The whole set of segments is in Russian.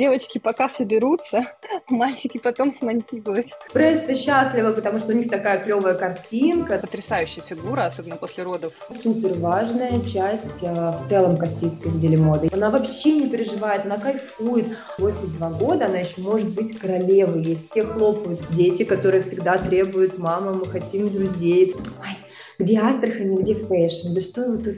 девочки пока соберутся, мальчики потом смонтируют. Пресса счастлива, потому что у них такая клевая картинка. Потрясающая фигура, особенно после родов. Супер важная часть э, в целом Каспийской неделе моды. Она вообще не переживает, она кайфует. 82 года она еще может быть королевой. Ей все хлопают. Дети, которые всегда требуют, мама, мы хотим друзей. Ой, где Астрахань, где fashion? Да что вы тут...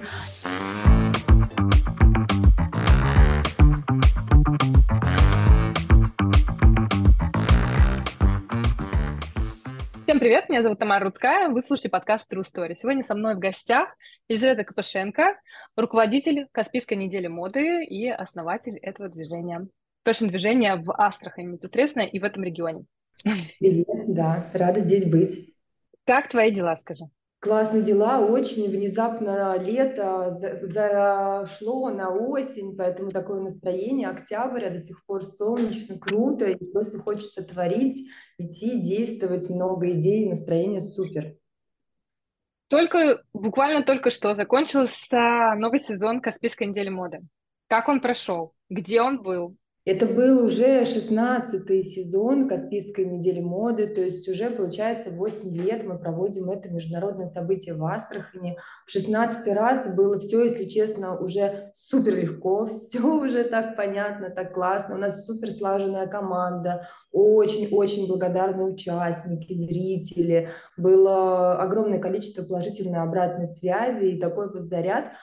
Всем привет, меня зовут Тамара Рудская, вы слушаете подкаст True Story. Сегодня со мной в гостях Елизавета Капашенко, руководитель Каспийской недели моды и основатель этого движения. Фэшн-движения в Астрахани непосредственно и в этом регионе. Привет, да, рада здесь быть. Как твои дела, скажи? Классные дела, очень внезапно лето зашло на осень, поэтому такое настроение, октябрь, а до сих пор солнечно, круто, и просто хочется творить, идти, действовать, много идей, настроение супер. Только, буквально только что закончился новый сезон Каспийской недели моды. Как он прошел? Где он был? Это был уже 16-й сезон Каспийской недели моды, то есть уже, получается, 8 лет мы проводим это международное событие в Астрахани. В 16-й раз было все, если честно, уже супер легко, все уже так понятно, так классно. У нас супер слаженная команда, очень-очень благодарные участники, зрители. Было огромное количество положительной обратной связи и такой вот заряд –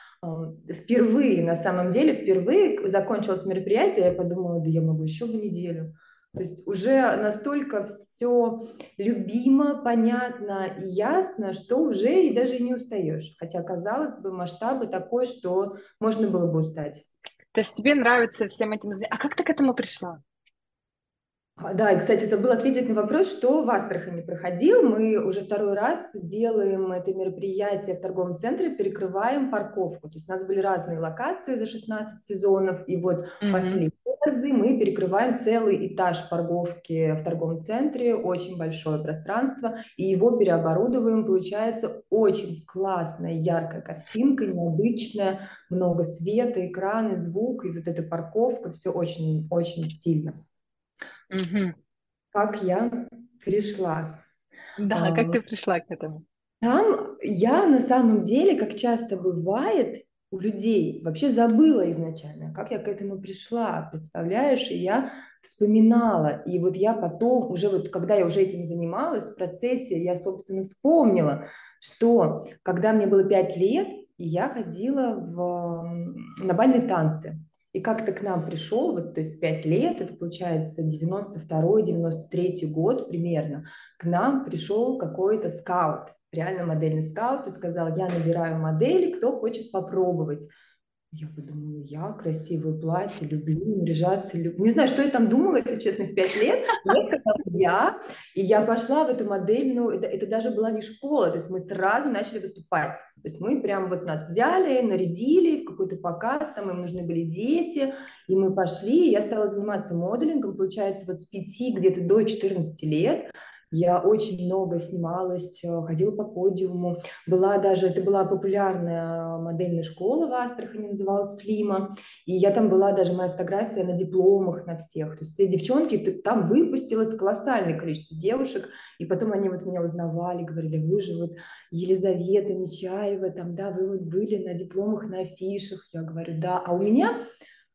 впервые, на самом деле, впервые закончилось мероприятие, я подумала, да я могу еще в неделю. То есть уже настолько все любимо, понятно и ясно, что уже и даже не устаешь. Хотя, казалось бы, масштабы такой, что можно было бы устать. То есть тебе нравится всем этим... А как ты к этому пришла? А, да, и, кстати, забыла ответить на вопрос, что в Астрахани проходил. Мы уже второй раз делаем это мероприятие в торговом центре, перекрываем парковку. То есть у нас были разные локации за 16 сезонов, и вот mm-hmm. последние разы мы перекрываем целый этаж парковки в торговом центре, очень большое пространство, и его переоборудовываем. Получается очень классная, яркая картинка, необычная, много света, экраны, звук, и вот эта парковка, все очень-очень стильно. Угу. Как я пришла. Да, а, как ты пришла к этому? Там я на самом деле, как часто бывает, у людей вообще забыла изначально, как я к этому пришла, представляешь, и я вспоминала, и вот я потом, уже вот когда я уже этим занималась, в процессе я, собственно, вспомнила, что когда мне было пять лет, я ходила в, на бальные танцы, и как-то к нам пришел, вот, то есть 5 лет, это получается 92-93 год примерно, к нам пришел какой-то скаут, реально модельный скаут, и сказал, я набираю модели, кто хочет попробовать. Я подумала, я красивое платье, люблю наряжаться, люблю. Не знаю, что я там думала, если честно, в пять лет. Мне сказала я, и я пошла в эту модель, ну, это, это даже была не школа, то есть мы сразу начали выступать. То есть мы прям вот нас взяли, нарядили в какой-то показ, там им нужны были дети, и мы пошли, и я стала заниматься моделингом, получается, вот с пяти где-то до 14 лет. Я очень много снималась, э, ходила по подиуму. Была даже, это была популярная модельная школа в Астрахани, называлась Флима. И я там была, даже моя фотография на дипломах на всех. То есть все девчонки, там выпустилось колоссальное количество девушек. И потом они вот меня узнавали, говорили, вы же вот Елизавета Нечаева, там, да, вы вот были на дипломах, на афишах. Я говорю, да. А у меня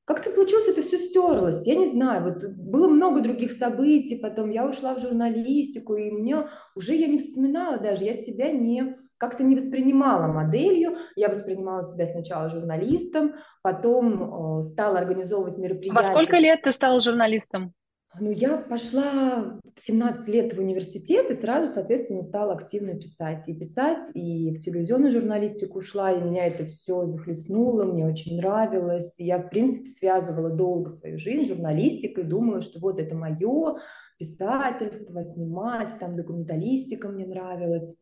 как-то получилось, это все стерлось. Я не знаю, вот было много других событий, потом я ушла в журналистику, и мне уже я не вспоминала даже, я себя не как-то не воспринимала моделью, я воспринимала себя сначала журналистом, потом э, стала организовывать мероприятия. Во сколько лет ты стала журналистом? Ну, я пошла в 17 лет в университет и сразу, соответственно, стала активно писать. И писать, и в телевизионную журналистику ушла, и меня это все захлестнуло, мне очень нравилось. Я, в принципе, связывала долго свою жизнь журналистикой, думала, что вот это мое, писательство, снимать, там документалистика мне нравилась.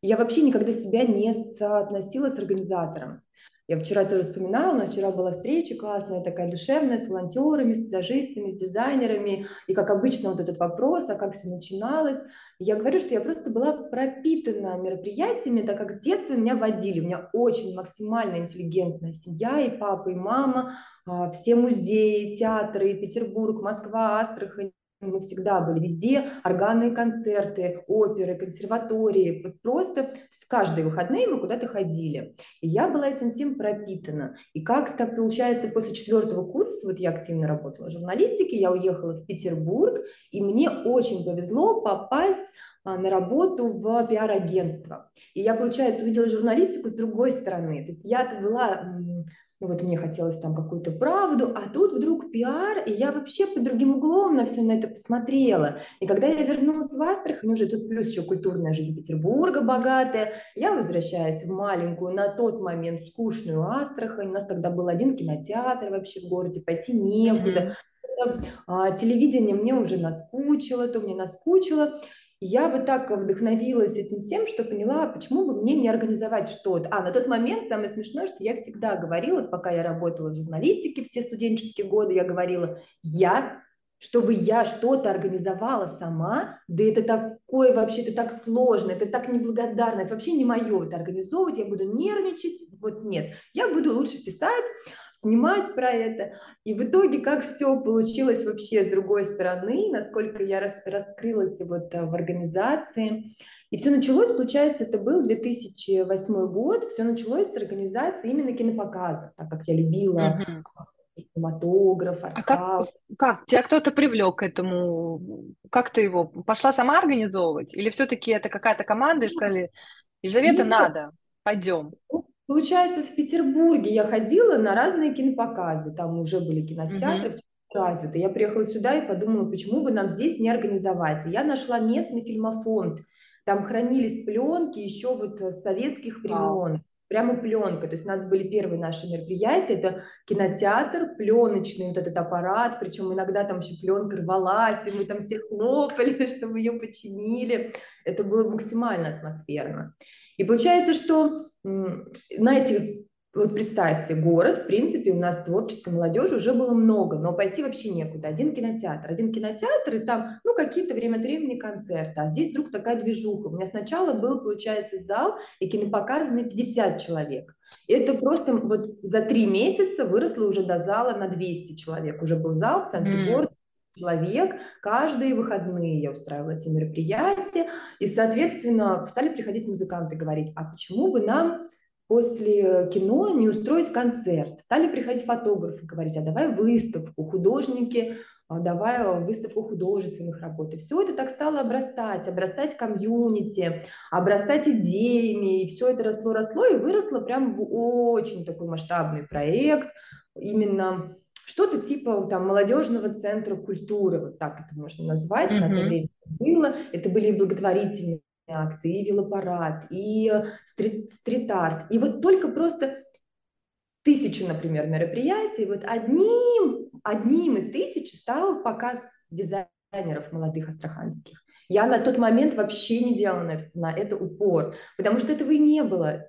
Я вообще никогда себя не соотносила с организатором. Я вчера тоже вспоминала, у нас вчера была встреча классная, такая душевная, с волонтерами, с визажистами, с дизайнерами. И, как обычно, вот этот вопрос, а как все начиналось. я говорю, что я просто была пропитана мероприятиями, так как с детства меня водили. У меня очень максимально интеллигентная семья, и папа, и мама, а, все музеи, театры, и Петербург, Москва, Астрахань, мы всегда были везде, органные концерты, оперы, консерватории, вот просто с каждые выходные мы куда-то ходили. И я была этим всем пропитана. И как так получается, после четвертого курса, вот я активно работала в журналистике, я уехала в Петербург, и мне очень повезло попасть а, на работу в пиар-агентство. И я, получается, увидела журналистику с другой стороны. То есть я была ну вот мне хотелось там какую-то правду, а тут вдруг пиар, и я вообще под другим углом на все на это посмотрела. И когда я вернулась в Астрахань, уже тут плюс еще культурная жизнь Петербурга богатая, я возвращаюсь в маленькую, на тот момент скучную Астрахань, у нас тогда был один кинотеатр вообще в городе, пойти некуда. Mm-hmm. Телевидение мне уже наскучило, то мне наскучило. Я вот так вдохновилась этим всем, что поняла, почему бы мне не организовать что-то. А, на тот момент самое смешное, что я всегда говорила, пока я работала в журналистике в те студенческие годы, я говорила, я чтобы я что-то организовала сама, да это такое вообще, это так сложно, это так неблагодарно, это вообще не мое это организовывать, я буду нервничать, вот нет, я буду лучше писать, снимать про это. И в итоге, как все получилось вообще с другой стороны, насколько я рас, раскрылась вот э, в организации. И все началось, получается, это был 2008 год, все началось с организации именно кинопоказа, так как я любила uh-huh кинематограф, А как, как? Тебя кто-то привлек к этому? Как ты его? Пошла сама организовывать? Или все-таки это какая-то команда и сказали, Елизавета, Нет. надо, пойдем? Получается, в Петербурге я ходила на разные кинопоказы, там уже были кинотеатры, угу. все развито. Я приехала сюда и подумала, почему бы нам здесь не организовать. И я нашла местный фильмофонд, там хранились пленки еще вот с советских времен прямо пленка. То есть у нас были первые наши мероприятия, это кинотеатр, пленочный вот этот аппарат, причем иногда там еще пленка рвалась, и мы там все хлопали, чтобы ее починили. Это было максимально атмосферно. И получается, что на эти вот представьте, город, в принципе, у нас творческой молодежи уже было много, но пойти вообще некуда. Один кинотеатр, один кинотеатр, и там, ну, какие-то время от времени концерты. А здесь вдруг такая движуха. У меня сначала был, получается, зал и кинопоказаны 50 человек. И это просто вот за три месяца выросло уже до зала на 200 человек. Уже был зал в центре mm. города, человек. Каждые выходные я устраивала эти мероприятия. И, соответственно, стали приходить музыканты говорить, а почему бы нам после кино не устроить концерт. Стали приходить фотографы, говорить, а давай выставку, художники, а давай выставку художественных работ. И все это так стало обрастать, обрастать комьюнити, обрастать идеями, и все это росло, росло, и выросло прям в очень такой масштабный проект, именно что-то типа там молодежного центра культуры, вот так это можно назвать, mm-hmm. на то время было. Это были благотворительные акции, и велопарад, и э, стрит, стрит-арт. И вот только просто тысячу, например, мероприятий, вот одним, одним из тысяч стал показ дизайнеров молодых астраханских. Я на тот момент вообще не делала на это, на это упор, потому что этого и не было.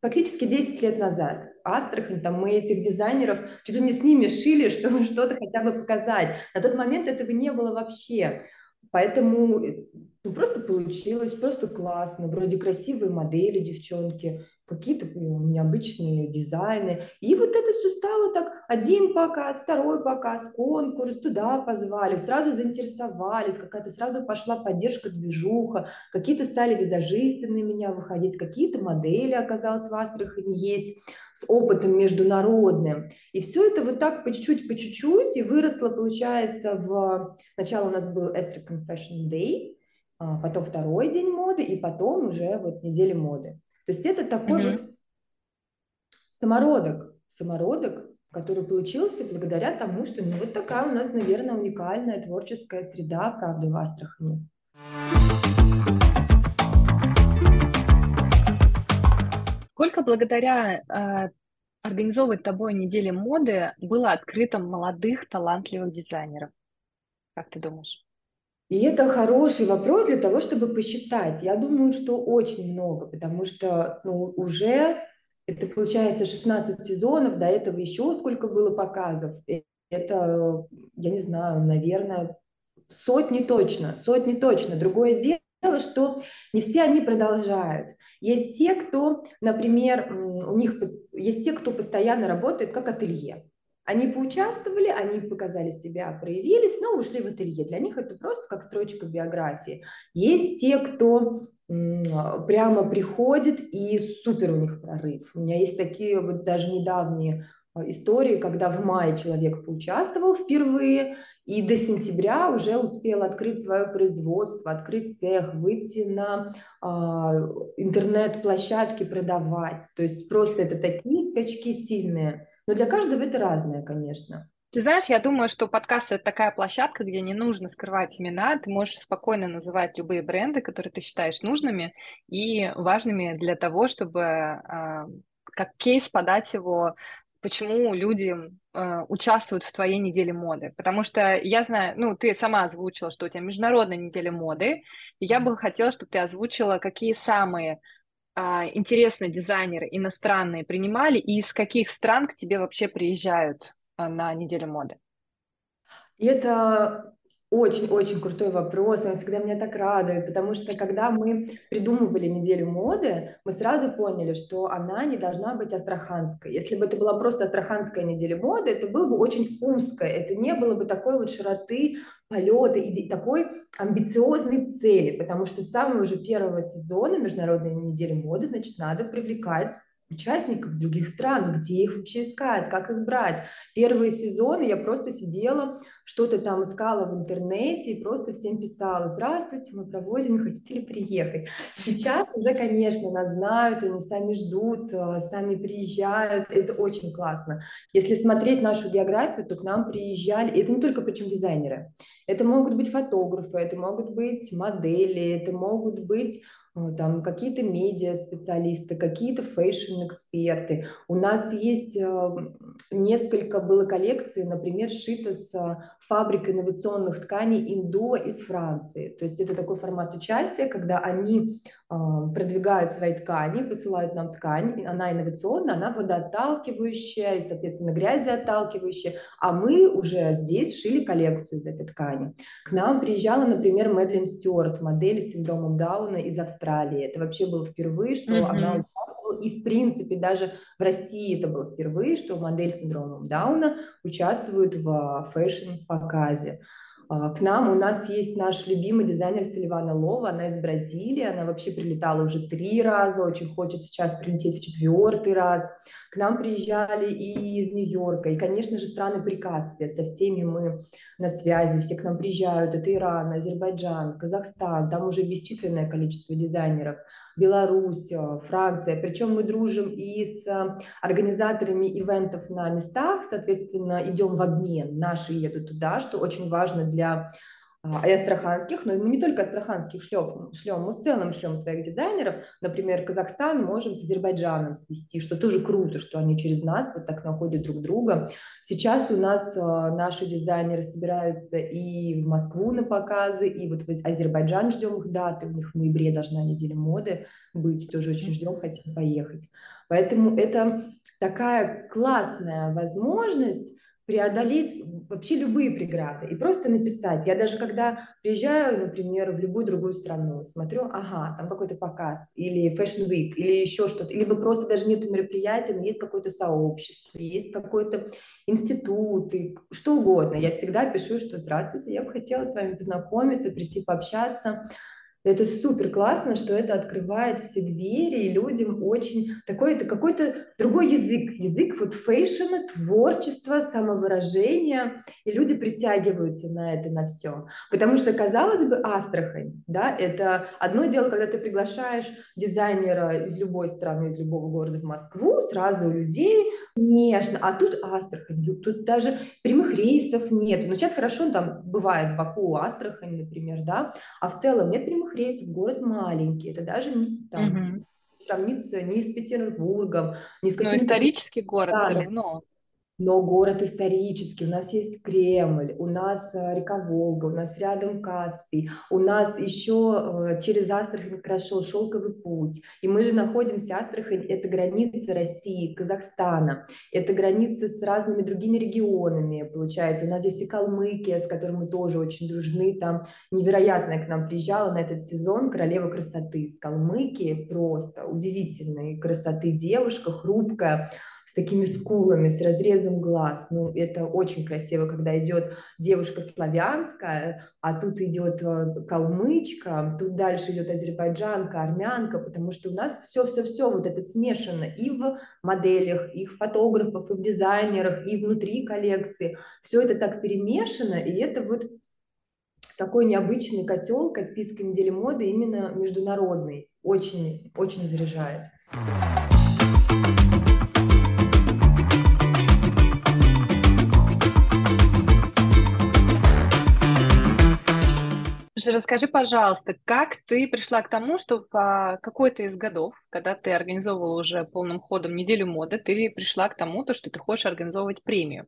Практически 10 лет назад Астрахань, там мы этих дизайнеров ли не с ними шили, чтобы что-то хотя бы показать. На тот момент этого не было вообще. Поэтому э, ну, просто получилось, просто классно. Вроде красивые модели, девчонки, какие-то необычные дизайны. И вот это все стало так, один показ, второй показ, конкурс, туда позвали, сразу заинтересовались, какая-то сразу пошла поддержка, движуха, какие-то стали визажисты на меня выходить, какие-то модели, оказалось, в Астрахани есть с опытом международным. И все это вот так по чуть-чуть, по чуть-чуть, и выросло, получается, в... Сначала у нас был Esther Confession Day, а потом второй день моды, и потом уже вот неделя моды. То есть это такой mm-hmm. вот самородок, самородок, который получился благодаря тому, что ну вот такая у нас, наверное, уникальная творческая среда, правда, в Астрахани. Сколько благодаря э, организовывать тобой недели моды было открыто молодых талантливых дизайнеров? Как ты думаешь? И это хороший вопрос для того, чтобы посчитать. Я думаю, что очень много, потому что ну, уже Это получается 16 сезонов, до этого еще сколько было показов. Это, я не знаю, наверное, сотни точно, сотни точно. Другое дело, что не все они продолжают. Есть те, кто, например, у них есть те, кто постоянно работает как ателье. Они поучаствовали, они показали себя, проявились, но ушли в ателье. Для них это просто как строчка биографии. Есть те, кто прямо приходит и супер у них прорыв. У меня есть такие вот даже недавние а, истории, когда в мае человек поучаствовал впервые и до сентября уже успел открыть свое производство, открыть цех, выйти на э, интернет-площадки продавать. То есть просто это такие скачки сильные. Но для каждого это разное, конечно. Ты знаешь, я думаю, что подкаст это такая площадка, где не нужно скрывать имена, ты можешь спокойно называть любые бренды, которые ты считаешь нужными и важными для того, чтобы э, как кейс подать его, почему люди э, участвуют в твоей неделе моды. Потому что я знаю, ну, ты сама озвучила, что у тебя международная неделя моды, и я бы хотела, чтобы ты озвучила, какие самые э, интересные дизайнеры иностранные принимали и из каких стран к тебе вообще приезжают а, на неделю моды? И это очень-очень крутой вопрос, он всегда меня так радует, потому что когда мы придумывали неделю моды, мы сразу поняли, что она не должна быть астраханской. Если бы это была просто астраханская неделя моды, это было бы очень узкое, это не было бы такой вот широты полета и такой амбициозной цели, потому что с самого же первого сезона Международной недели моды, значит, надо привлекать участников других стран, где их вообще искать, как их брать. Первые сезоны я просто сидела, что-то там искала в интернете и просто всем писала, здравствуйте, мы проводим, хотите ли приехать? Сейчас уже, конечно, нас знают, они сами ждут, э, сами приезжают, это очень классно. Если смотреть нашу географию, то к нам приезжали, и это не только причем дизайнеры, это могут быть фотографы, это могут быть модели, это могут быть там какие-то медиа-специалисты, какие-то fashion-эксперты. У нас есть э, несколько было коллекций, например, шито с э, фабрикой инновационных тканей Индо из Франции. То есть это такой формат участия, когда они продвигают свои ткани, посылают нам ткань, она инновационная, она водоотталкивающая и, соответственно, грязеотталкивающая, а мы уже здесь шили коллекцию из этой ткани. К нам приезжала, например, Мэдлин Стюарт, модель с синдромом Дауна из Австралии. Это вообще было впервые, что mm-hmm. она участвовала, и в принципе даже в России это было впервые, что модель с синдромом Дауна участвует в fashion-показе. А, к нам у нас есть наш любимый дизайнер Селивана Лова, она из Бразилии, она вообще прилетала уже три раза, очень хочет сейчас прилететь в четвертый раз. К нам приезжали и из Нью-Йорка, и, конечно же, страны Прикаспия, со всеми мы на связи, все к нам приезжают, это Иран, Азербайджан, Казахстан, там уже бесчисленное количество дизайнеров, Беларусь, э, Франция, причем мы дружим и с э, организаторами ивентов на местах, соответственно, идем в обмен, наши едут туда, что очень важно для и астраханских, но мы не только астраханских шлем, шлем, мы в целом шлем своих дизайнеров. Например, Казахстан можем с Азербайджаном свести, что тоже круто, что они через нас вот так находят друг друга. Сейчас у нас а, наши дизайнеры собираются и в Москву на показы, и вот в Азербайджан ждем их даты, у них в ноябре должна неделя моды быть, тоже очень ждем, хотим поехать. Поэтому это такая классная возможность преодолеть вообще любые преграды и просто написать. Я даже когда приезжаю, например, в любую другую страну, смотрю, ага, там какой-то показ или Fashion Week или еще что-то, либо просто даже нет мероприятия, но есть какое-то сообщество, есть какой-то институт, и что угодно. Я всегда пишу, что здравствуйте, я бы хотела с вами познакомиться, прийти пообщаться. Это супер классно, что это открывает все двери, и людям очень такой, это какой-то другой язык, язык вот фэшена, творчества, самовыражения, и люди притягиваются на это, на все. Потому что, казалось бы, Астрахань, да, это одно дело, когда ты приглашаешь дизайнера из любой страны, из любого города в Москву, сразу у людей, конечно, а тут Астрахань, тут даже прямых рейсов нет. Ну, сейчас хорошо, там бывает Баку, Астрахань, например, да, а в целом нет прямых рейсов, город маленький, это даже не там угу. сравниться ни с Петербургом, ни с каким-то... Но исторический город все равно. Но город исторический, у нас есть Кремль, у нас э, река Волга, у нас рядом Каспий, у нас еще э, через Астрахань прошел шелковый путь, и мы же находимся, Астрахань – это граница России, Казахстана, это граница с разными другими регионами, получается, у нас здесь и Калмыкия, с которой мы тоже очень дружны, там невероятная к нам приезжала на этот сезон королева красоты с Калмыкии, просто удивительной красоты девушка, хрупкая, с такими скулами, с разрезом глаз. Ну, это очень красиво, когда идет девушка славянская, а тут идет э, калмычка, тут дальше идет азербайджанка, армянка, потому что у нас все-все-все вот это смешано и в моделях, и в фотографах, и в дизайнерах, и внутри коллекции. Все это так перемешано, и это вот такой необычный котел Каспийской недели моды, именно международный, очень, очень заряжает. Расскажи, пожалуйста, как ты пришла к тому, что в а, какой-то из годов, когда ты организовывала уже полным ходом неделю моды, ты пришла к тому, то, что ты хочешь организовывать премию?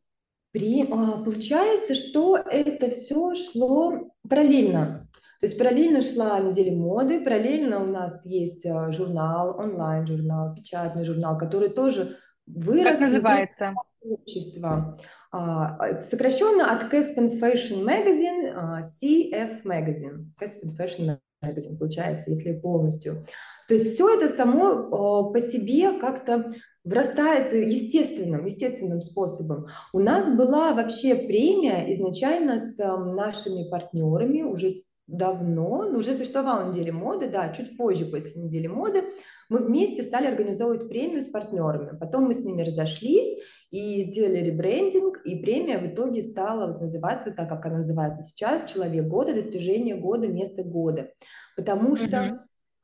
При, а, получается, что это все шло параллельно. То есть параллельно шла неделя моды, параллельно у нас есть а, журнал, онлайн-журнал, печатный журнал, который тоже вырос. Как называется? Общество. А, сокращенно от Caspen Fashion Magazine, а, CF Magazine. Caspen Fashion Magazine получается, если полностью. То есть все это само а, по себе как-то врастается естественным, естественным способом. У нас была вообще премия изначально с нашими партнерами уже давно, но уже существовала неделя моды, да, чуть позже после недели моды, мы вместе стали организовывать премию с партнерами. Потом мы с ними разошлись, и сделали ребрендинг, и премия в итоге стала вот называться так, как она называется сейчас, «Человек года», «Достижение года», «Место года». Потому что mm-hmm.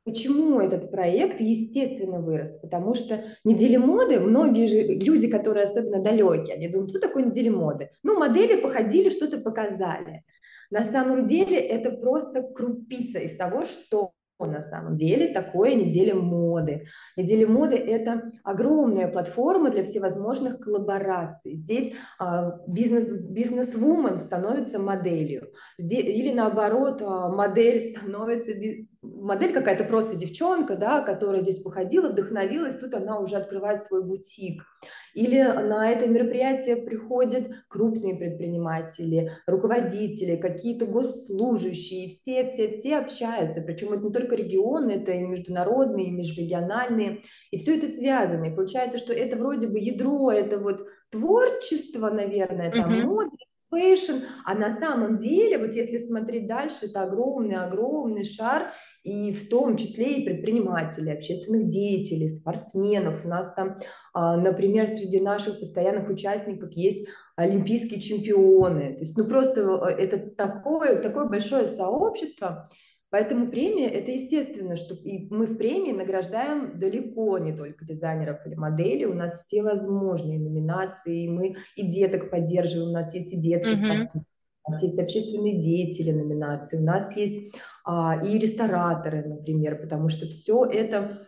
Почему этот проект, естественно, вырос? Потому что неделя моды, многие же люди, которые особенно далекие, они думают, что такое неделя моды? Ну, модели походили, что-то показали. На самом деле это просто крупица из того, что на самом деле такое неделя моды. Неделя моды – это огромная платформа для всевозможных коллабораций. Здесь а, бизнес, бизнес-вумен становится моделью. Здесь, или наоборот, а, модель становится модель какая-то просто девчонка, да, которая здесь походила, вдохновилась, тут она уже открывает свой бутик. Или на это мероприятие приходят крупные предприниматели, руководители, какие-то госслужащие, все-все-все общаются. Причем это не только регионы, это и международные, и межрегиональные. И все это связано. И получается, что это вроде бы ядро, это вот творчество, наверное, там, mm-hmm. мода, fashion, а на самом деле, вот если смотреть дальше, это огромный-огромный шар, и в том числе и предпринимателей, общественных деятелей, спортсменов. У нас там, а, например, среди наших постоянных участников есть олимпийские чемпионы. То есть, ну просто э, это такое, такое большое сообщество, Поэтому премия – это естественно, что и мы в премии награждаем далеко не только дизайнеров или моделей, у нас все возможные номинации, мы и деток поддерживаем, у нас есть и детки mm-hmm. спортсмены, у нас есть общественные деятели номинации, у нас есть а, и рестораторы, например, потому что все это,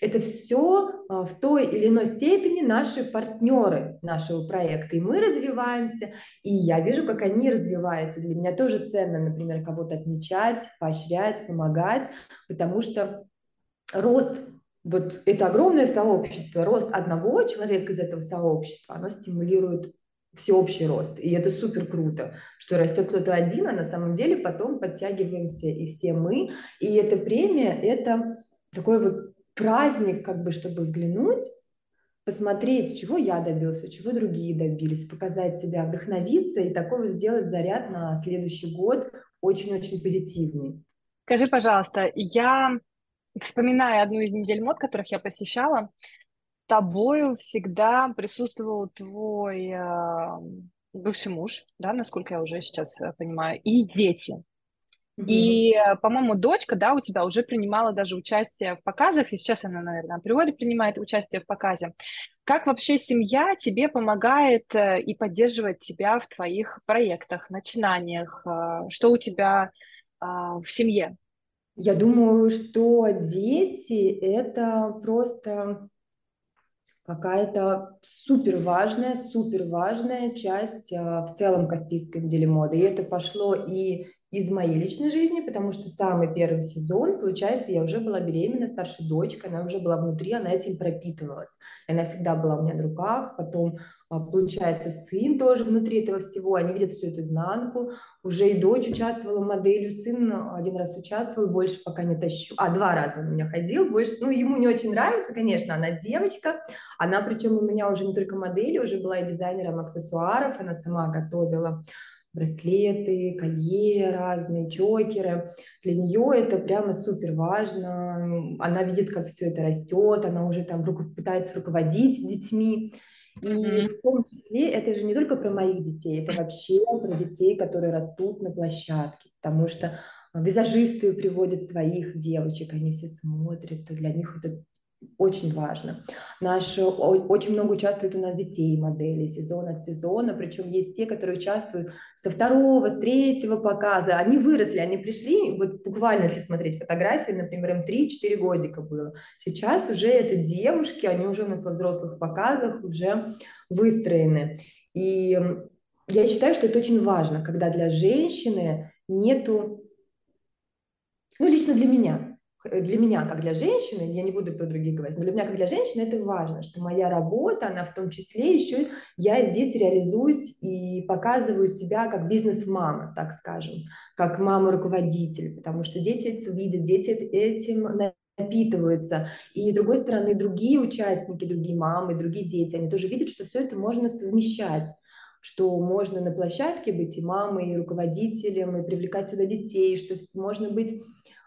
это все а, в той или иной степени наши партнеры нашего проекта, и мы развиваемся, и я вижу, как они развиваются. Для меня тоже ценно, например, кого-то отмечать, поощрять, помогать, потому что рост вот это огромное сообщество, рост одного человека из этого сообщества, оно стимулирует всеобщий рост. И это супер круто, что растет кто-то один, а на самом деле потом подтягиваемся и все мы. И эта премия – это такой вот праздник, как бы, чтобы взглянуть, посмотреть, чего я добился, чего другие добились, показать себя, вдохновиться и такой вот сделать заряд на следующий год очень-очень позитивный. Скажи, пожалуйста, я вспоминаю одну из недель мод, которых я посещала, тобою всегда присутствовал твой э, бывший муж, да, насколько я уже сейчас э, понимаю, и дети. Mm-hmm. И, э, по-моему, дочка, да, у тебя уже принимала даже участие в показах, и сейчас она, наверное, априори принимает участие в показе. Как вообще семья тебе помогает э, и поддерживает тебя в твоих проектах, начинаниях? Что у тебя в семье? Я думаю, что дети – это просто какая-то супер важная, супер важная часть а, в целом Каспийском деле моды. И это пошло и из моей личной жизни, потому что самый первый сезон, получается, я уже была беременна, старшей дочкой, она уже была внутри, она этим пропитывалась. И она всегда была у меня на руках, потом а, получается, сын тоже внутри этого всего, они видят всю эту изнанку, уже и дочь участвовала в моделью, сын один раз участвовал, больше пока не тащу, а, два раза он у меня ходил, больше, ну, ему не очень нравится, конечно, она девочка, она причем у меня уже не только модели, уже была и дизайнером аксессуаров, она сама готовила браслеты, колье разные, чокеры. Для нее это прямо супер важно. Она видит, как все это растет, она уже там пытается руководить детьми. И mm-hmm. в том числе это же не только про моих детей, это вообще про детей, которые растут на площадке, потому что визажисты приводят своих девочек, они все смотрят, для них это очень важно. Наш, очень много участвует у нас детей модели сезон от сезона, причем есть те, которые участвуют со второго, с третьего показа. Они выросли, они пришли, вот буквально, если смотреть фотографии, например, им 3-4 годика было. Сейчас уже это девушки, они уже у нас во взрослых показах уже выстроены. И я считаю, что это очень важно, когда для женщины нету, ну, лично для меня, Э, для меня, как для женщины, я не буду про других говорить, но для меня, как для женщины, это важно, что моя работа, она в том числе еще, я здесь реализуюсь и показываю себя как бизнес-мама, так скажем, как мама-руководитель, потому что дети это видят, дети этим напитываются. И с другой стороны, другие участники, другие мамы, другие дети, они тоже видят, что все это можно совмещать что можно на площадке быть и мамой, и руководителем, и привлекать сюда детей, что можно быть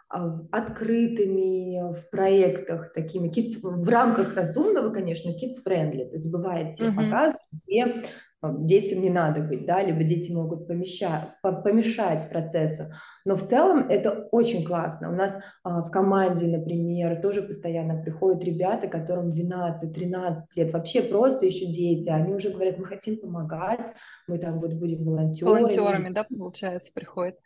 открытыми в проектах такими kids, в рамках разумного, конечно, kids friendly. То есть бывает те mm-hmm. показы, где а, детям не надо быть, да, либо дети могут помещать, помешать процессу. Но в целом это очень классно. У нас а, в команде, например, тоже постоянно приходят ребята, которым 12-13 лет, вообще просто еще дети. Они уже говорят, мы хотим помогать, мы там вот будем волонтерами. Волонтерами, да, получается, приходят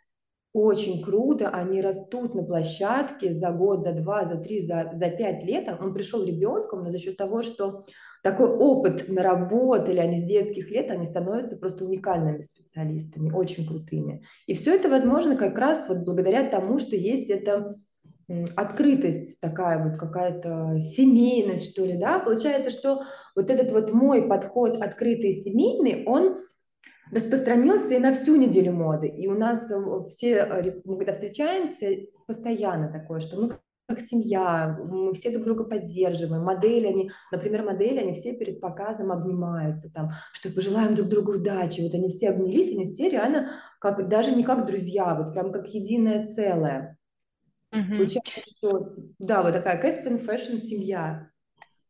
очень круто, они растут на площадке за год, за два, за три, за, за пять лет. Он пришел ребенком, но за счет того, что такой опыт наработали они с детских лет, они становятся просто уникальными специалистами, очень крутыми. И все это возможно как раз вот благодаря тому, что есть эта открытость такая вот какая-то семейность что ли, да, получается, что вот этот вот мой подход открытый семейный, он распространился и на всю неделю моды. И у нас э, все, э, мы когда встречаемся, постоянно такое, что мы как семья, мы все друг друга поддерживаем. Модели, они, например, модели, они все перед показом обнимаются, там, что пожелаем друг другу удачи. Вот они все обнялись, они все реально как, даже не как друзья, вот прям как единое целое. Mm-hmm. Получается, что, да, вот такая Caspian Fashion семья.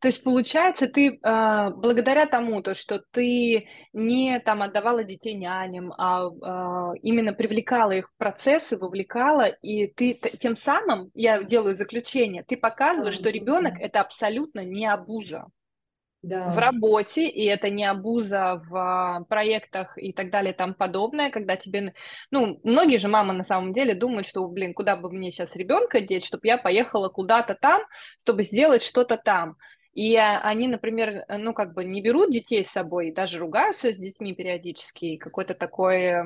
То есть, получается, ты э, благодаря тому, то, что ты не там отдавала детей няням, а э, именно привлекала их в процессы, вовлекала, и ты тем самым, я делаю заключение, ты показываешь, что ребенок это абсолютно не абуза. Да. в работе, и это не абуза в проектах и так далее тому подобное, когда тебе... Ну, многие же мамы на самом деле думают, что, блин, куда бы мне сейчас ребенка деть, чтобы я поехала куда-то там, чтобы сделать что-то там. И они, например, э, ну, как бы не берут детей с собой, даже ругаются с детьми периодически, какой-то такой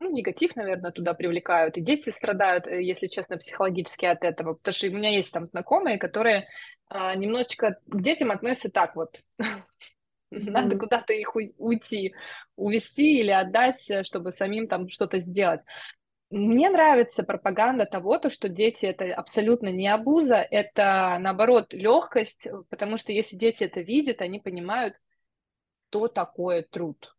ну, негатив, наверное, туда привлекают. И дети страдают, э, если честно, психологически от этого. Потому что у меня есть там знакомые, которые а, немножечко к детям относятся так вот. Надо куда-то их уйти, увести или отдать, э, чтобы самим там что-то сделать. Мне нравится пропаганда того, то, что дети это абсолютно не абуза, это наоборот легкость, потому что если дети это видят, они понимают, что такое труд.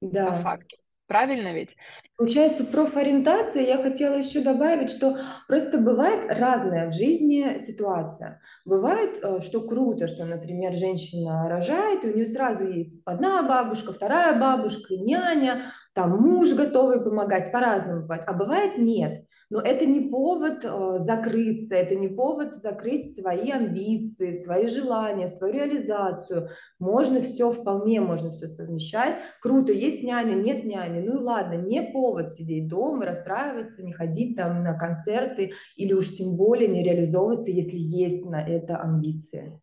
Да. По факту. Правильно ведь? Получается, профориентация, я хотела еще добавить, что просто бывает разная в жизни ситуация. Бывает, э, что круто, что, например, женщина рожает, и у нее сразу есть одна бабушка, вторая бабушка, няня, там муж готовый помогать, по-разному бывает, а бывает нет. Но это не повод э, закрыться, это не повод закрыть свои амбиции, свои желания, свою реализацию. Можно все, вполне можно все совмещать. Круто, есть няня, нет няни, ну и ладно, не повод сидеть дома, расстраиваться, не ходить там на концерты или уж тем более не реализовываться, если есть на это амбиции.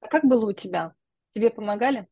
А как было у тебя? Тебе помогали?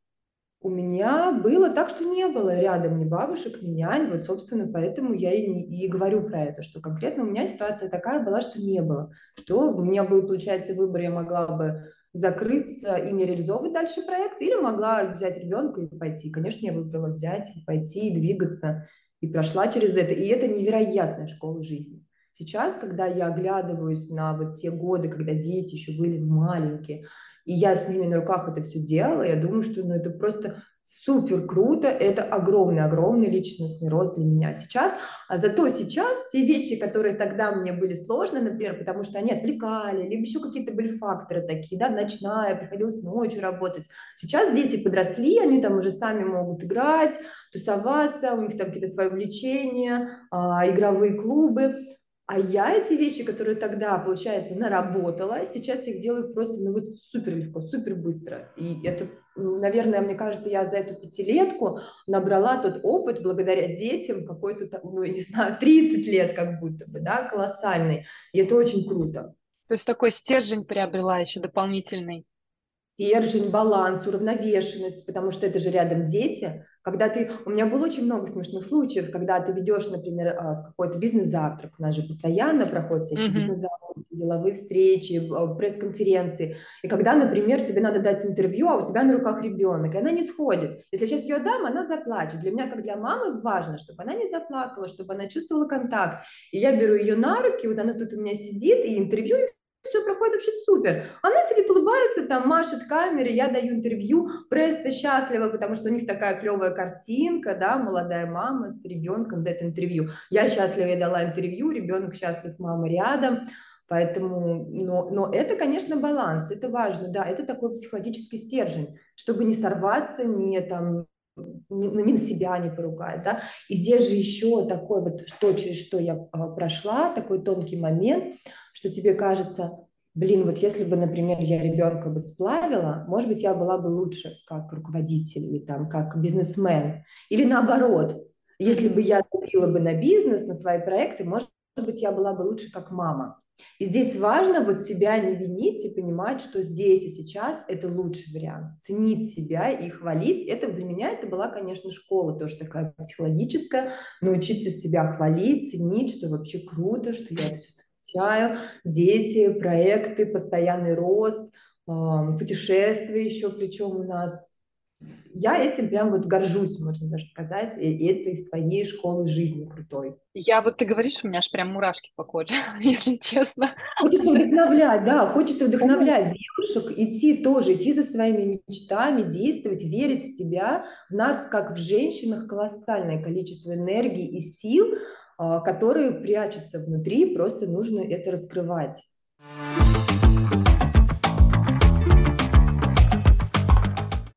У меня было так, что не было рядом ни бабушек, ни нянь. Вот, собственно, поэтому я и, и говорю про это, что конкретно у меня ситуация такая была, что не было. Что у меня был, получается, выбор, я могла бы закрыться и не реализовывать дальше проект, или могла взять ребенка и пойти. Конечно, я выбрала взять, пойти и двигаться, и прошла через это. И это невероятная школа жизни. Сейчас, когда я оглядываюсь на вот те годы, когда дети еще были маленькие, и я с ними на руках это все делала, я думаю, что ну, это просто супер круто, это огромный-огромный личностный рост для меня сейчас, а зато сейчас те вещи, которые тогда мне были сложны, например, потому что они отвлекали, либо еще какие-то были факторы такие, да, ночная, приходилось ночью работать. Сейчас дети подросли, они там уже сами могут играть, тусоваться, у них там какие-то свои увлечения, а, игровые клубы, а я эти вещи, которые тогда, получается, наработала, сейчас я их делаю просто, ну вот супер легко, супер быстро. И это, наверное, мне кажется, я за эту пятилетку набрала тот опыт благодаря детям какой-то, ну, не знаю, 30 лет как будто бы, да, колоссальный. И это очень круто. То есть такой стержень приобрела еще дополнительный. Стержень, баланс, уравновешенность, потому что это же рядом дети, когда ты, у меня было очень много смешных случаев, когда ты ведешь, например, а, какой-то бизнес-завтрак, у нас же постоянно проходят всякие mm-hmm. бизнес-завтраки, деловые встречи, а, пресс-конференции, и когда, например, тебе надо дать интервью, а у тебя на руках ребенок, и она не сходит. Если сейчас ее дам, она заплачет. Для меня, как для мамы, важно, чтобы она не заплакала, чтобы она чувствовала контакт. И я беру ее на руки, вот она тут у меня сидит, и интервью все проходит вообще супер. Она сидит, улыбается, там машет камере, я даю интервью, пресса счастлива, потому что у них такая клевая картинка, да, молодая мама с ребенком дает интервью. Я счастлива, я дала интервью, ребенок счастлив, мама рядом. Поэтому, но, но это, конечно, баланс, это важно, да, это такой психологический стержень, чтобы не сорваться, не там, ни на себя не поругать, да. И здесь же еще такой вот, что через что я а, прошла, такой тонкий момент, что тебе кажется, блин, вот если бы, например, я ребенка бы сплавила, может быть, я была бы лучше как руководитель или там как бизнесмен. Или наоборот, если бы я забила бы на бизнес, на свои проекты, может быть, я была бы лучше как мама. И здесь важно вот себя не винить и понимать, что здесь и сейчас это лучший вариант. Ценить себя и хвалить. Это для меня это была, конечно, школа тоже такая психологическая. Научиться себя хвалить, ценить, что вообще круто, что я это все совмещаю. Дети, проекты, постоянный рост, путешествия еще причем у нас я этим прям вот горжусь, можно даже сказать, и этой своей школы жизни крутой. Я вот ты говоришь, у меня аж прям мурашки по коже, если честно. Хочется вдохновлять, да, хочется вдохновлять Конечно. девушек, идти тоже, идти за своими мечтами, действовать, верить в себя. В нас, как в женщинах, колоссальное количество энергии и сил, которые прячутся внутри, просто нужно это раскрывать.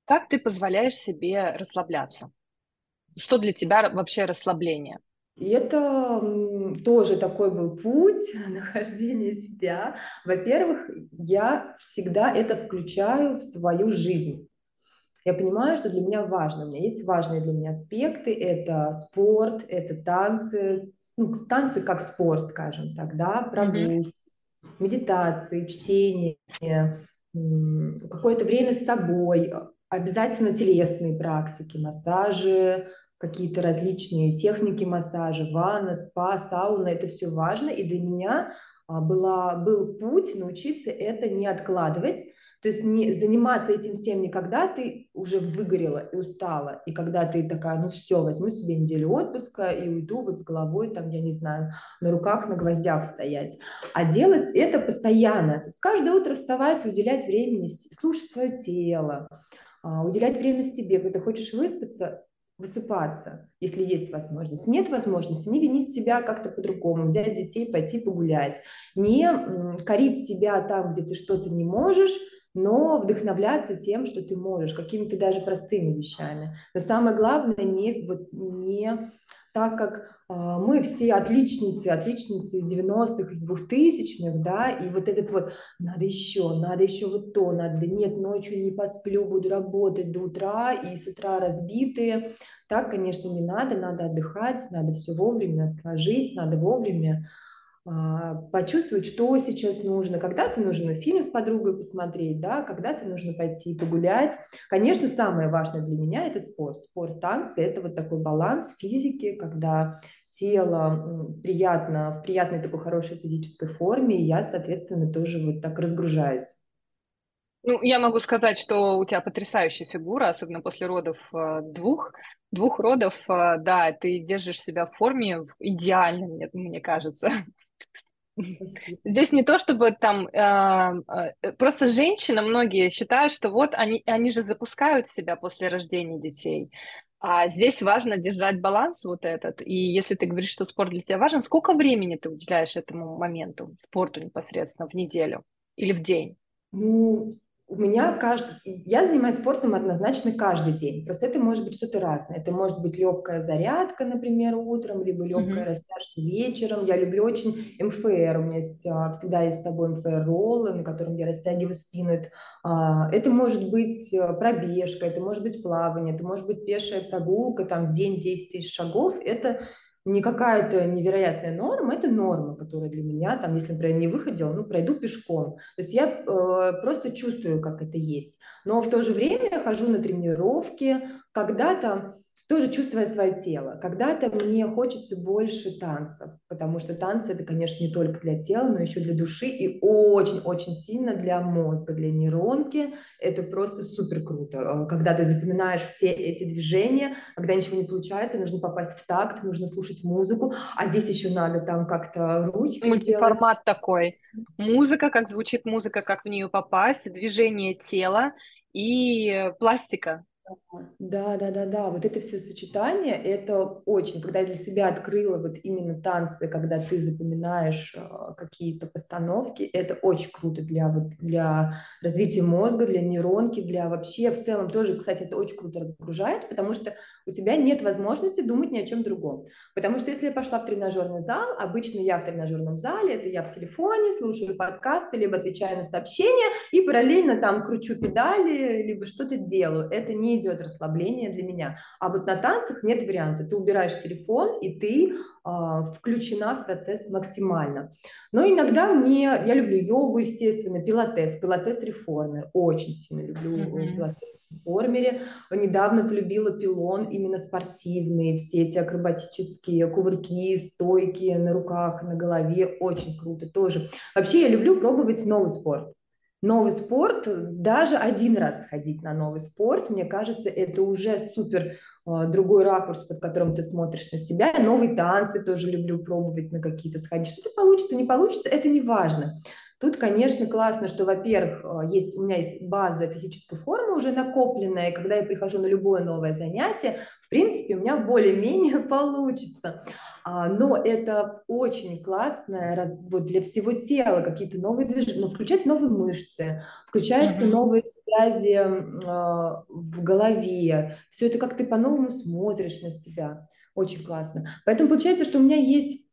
Как ты позволяешь себе расслабляться? Что для тебя вообще расслабление? И это тоже такой был путь нахождения себя. Во-первых, я всегда это включаю в свою жизнь. Я понимаю, что для меня важно. У меня есть важные для меня аспекты. Это спорт, это танцы. Ну, танцы как спорт, скажем так, да, прогулки, mm-hmm. медитации, чтение, какое-то время с собой, Обязательно телесные практики, массажи, какие-то различные техники массажа, ванна, спа, сауна, это все важно. И для меня а, была, был путь научиться это не откладывать, то есть не заниматься этим всем не когда ты уже выгорела и устала, и когда ты такая, ну все, возьму себе неделю отпуска и уйду вот с головой, там, я не знаю, на руках, на гвоздях стоять, а делать это постоянно. То есть каждое утро вставать, уделять времени, слушать свое тело, а, уделять время себе, когда хочешь выспаться, высыпаться, если есть возможность. Нет возможности, не винить себя как-то по-другому, взять детей, пойти погулять, не корить себя там, где ты что-то не можешь, но вдохновляться тем, что ты можешь, какими-то даже простыми вещами. Но самое главное, не, вот, не так как э, мы все отличницы, отличницы из 90-х, из 2000-х, да, и вот этот вот, надо еще, надо еще вот то, надо, нет, ночью не посплю, буду работать до утра, и с утра разбитые. Так, конечно, не надо, надо отдыхать, надо все вовремя сложить, надо вовремя почувствовать, что сейчас нужно. Когда-то нужно фильм с подругой посмотреть, да, когда-то нужно пойти погулять. Конечно, самое важное для меня – это спорт. Спорт, танцы – это вот такой баланс физики, когда тело приятно, в приятной такой хорошей физической форме, и я, соответственно, тоже вот так разгружаюсь. Ну, я могу сказать, что у тебя потрясающая фигура, особенно после родов э, двух, двух родов, э, да, ты держишь себя в форме в идеальном, мне, мне кажется. Здесь не то, чтобы там э, э, просто женщины многие считают, что вот они они же запускают себя после рождения детей, а здесь важно держать баланс вот этот. И если ты говоришь, что спорт для тебя важен, сколько времени ты уделяешь этому моменту, спорту непосредственно в неделю или в день? Ну, у меня каждый, я занимаюсь спортом однозначно каждый день. Просто это может быть что-то разное. Это может быть легкая зарядка, например, утром, либо легкая mm-hmm. растяжка вечером. Я люблю очень МФР. У меня есть, а, всегда есть с собой МФР-роллы, на котором я растягиваю спину. А, это может быть э, пробежка, это может быть плавание, это может быть пешая прогулка, там в день 10 тысяч шагов. Это не какая-то невероятная норма, это норма, которая для меня, там, если, например, не выходила, ну, пройду пешком. То есть я э, просто чувствую, как это есть. Но в то же время я хожу на тренировки, когда-то тоже чувствуя свое тело. Когда-то мне хочется больше танцев, потому что танцы это, конечно, не только для тела, но еще для души и очень-очень сильно для мозга, для нейронки. Это просто супер круто. Э, когда ты запоминаешь все эти движения, когда ничего не получается, нужно попасть в такт, нужно слушать музыку, а здесь еще надо там как-то ручки Мультиформат сделать. такой. Музыка, как звучит музыка, как в нее попасть, движение тела и пластика. Да, да, да, да. Вот это все сочетание, это очень, когда я для себя открыла вот именно танцы, когда ты запоминаешь э, какие-то постановки, это очень круто для вот для развития мозга, для нейронки, для вообще в целом тоже, кстати, это очень круто разгружает, потому что у тебя нет возможности думать ни о чем другом. Потому что если я пошла в тренажерный зал, обычно я в тренажерном зале, это я в телефоне, слушаю подкасты, либо отвечаю на сообщения и параллельно там кручу педали, либо что-то делаю. Это не идет расслабление для меня. А вот на танцах нет варианта. Ты убираешь телефон, и ты э, включена в процесс максимально. Но иногда мне, я люблю йогу, естественно, пилатес, пилатес реформер, очень сильно люблю mm-hmm. пилатес реформере. Недавно полюбила пилон именно спортивные, все эти акробатические кувырки, стойки на руках, на голове, очень круто тоже. Вообще я люблю пробовать новый спорт новый спорт, даже один раз сходить на новый спорт, мне кажется, это уже супер э, другой ракурс, под которым ты смотришь на себя. Новые танцы тоже люблю пробовать на какие-то сходить. Что-то получится, не получится, это не важно. Тут, конечно, классно, что, во-первых, э, есть, у меня есть база физической формы уже накопленная, и когда я прихожу на любое новое занятие, в принципе, у меня более-менее получится. А, но это очень классно вот для всего тела, какие-то новые движения, ну, включаются новые мышцы, включаются mm-hmm. новые связи э, в голове, все это как ты по-новому смотришь на себя, очень классно. Поэтому получается, что у меня есть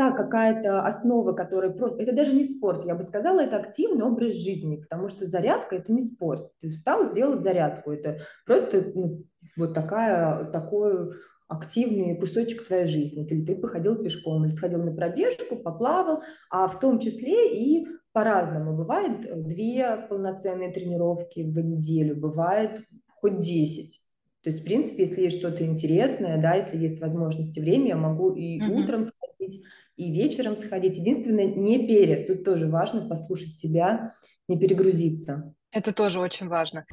та какая-то основа, которая просто... Это даже не спорт, я бы сказала, это активный образ жизни, потому что зарядка – это не спорт. Ты встал, сделал зарядку, это просто ну, вот такая, такой активный кусочек твоей жизни. Или ты походил пешком, или сходил на пробежку, поплавал, а в том числе и по-разному. Бывает две полноценные тренировки в неделю, бывает хоть десять. То есть, в принципе, если есть что-то интересное, да, если есть возможности время, я могу и mm-hmm. утром сходить, и вечером сходить. Единственное, не перед. Тут тоже важно послушать себя, не перегрузиться. Это тоже очень важно.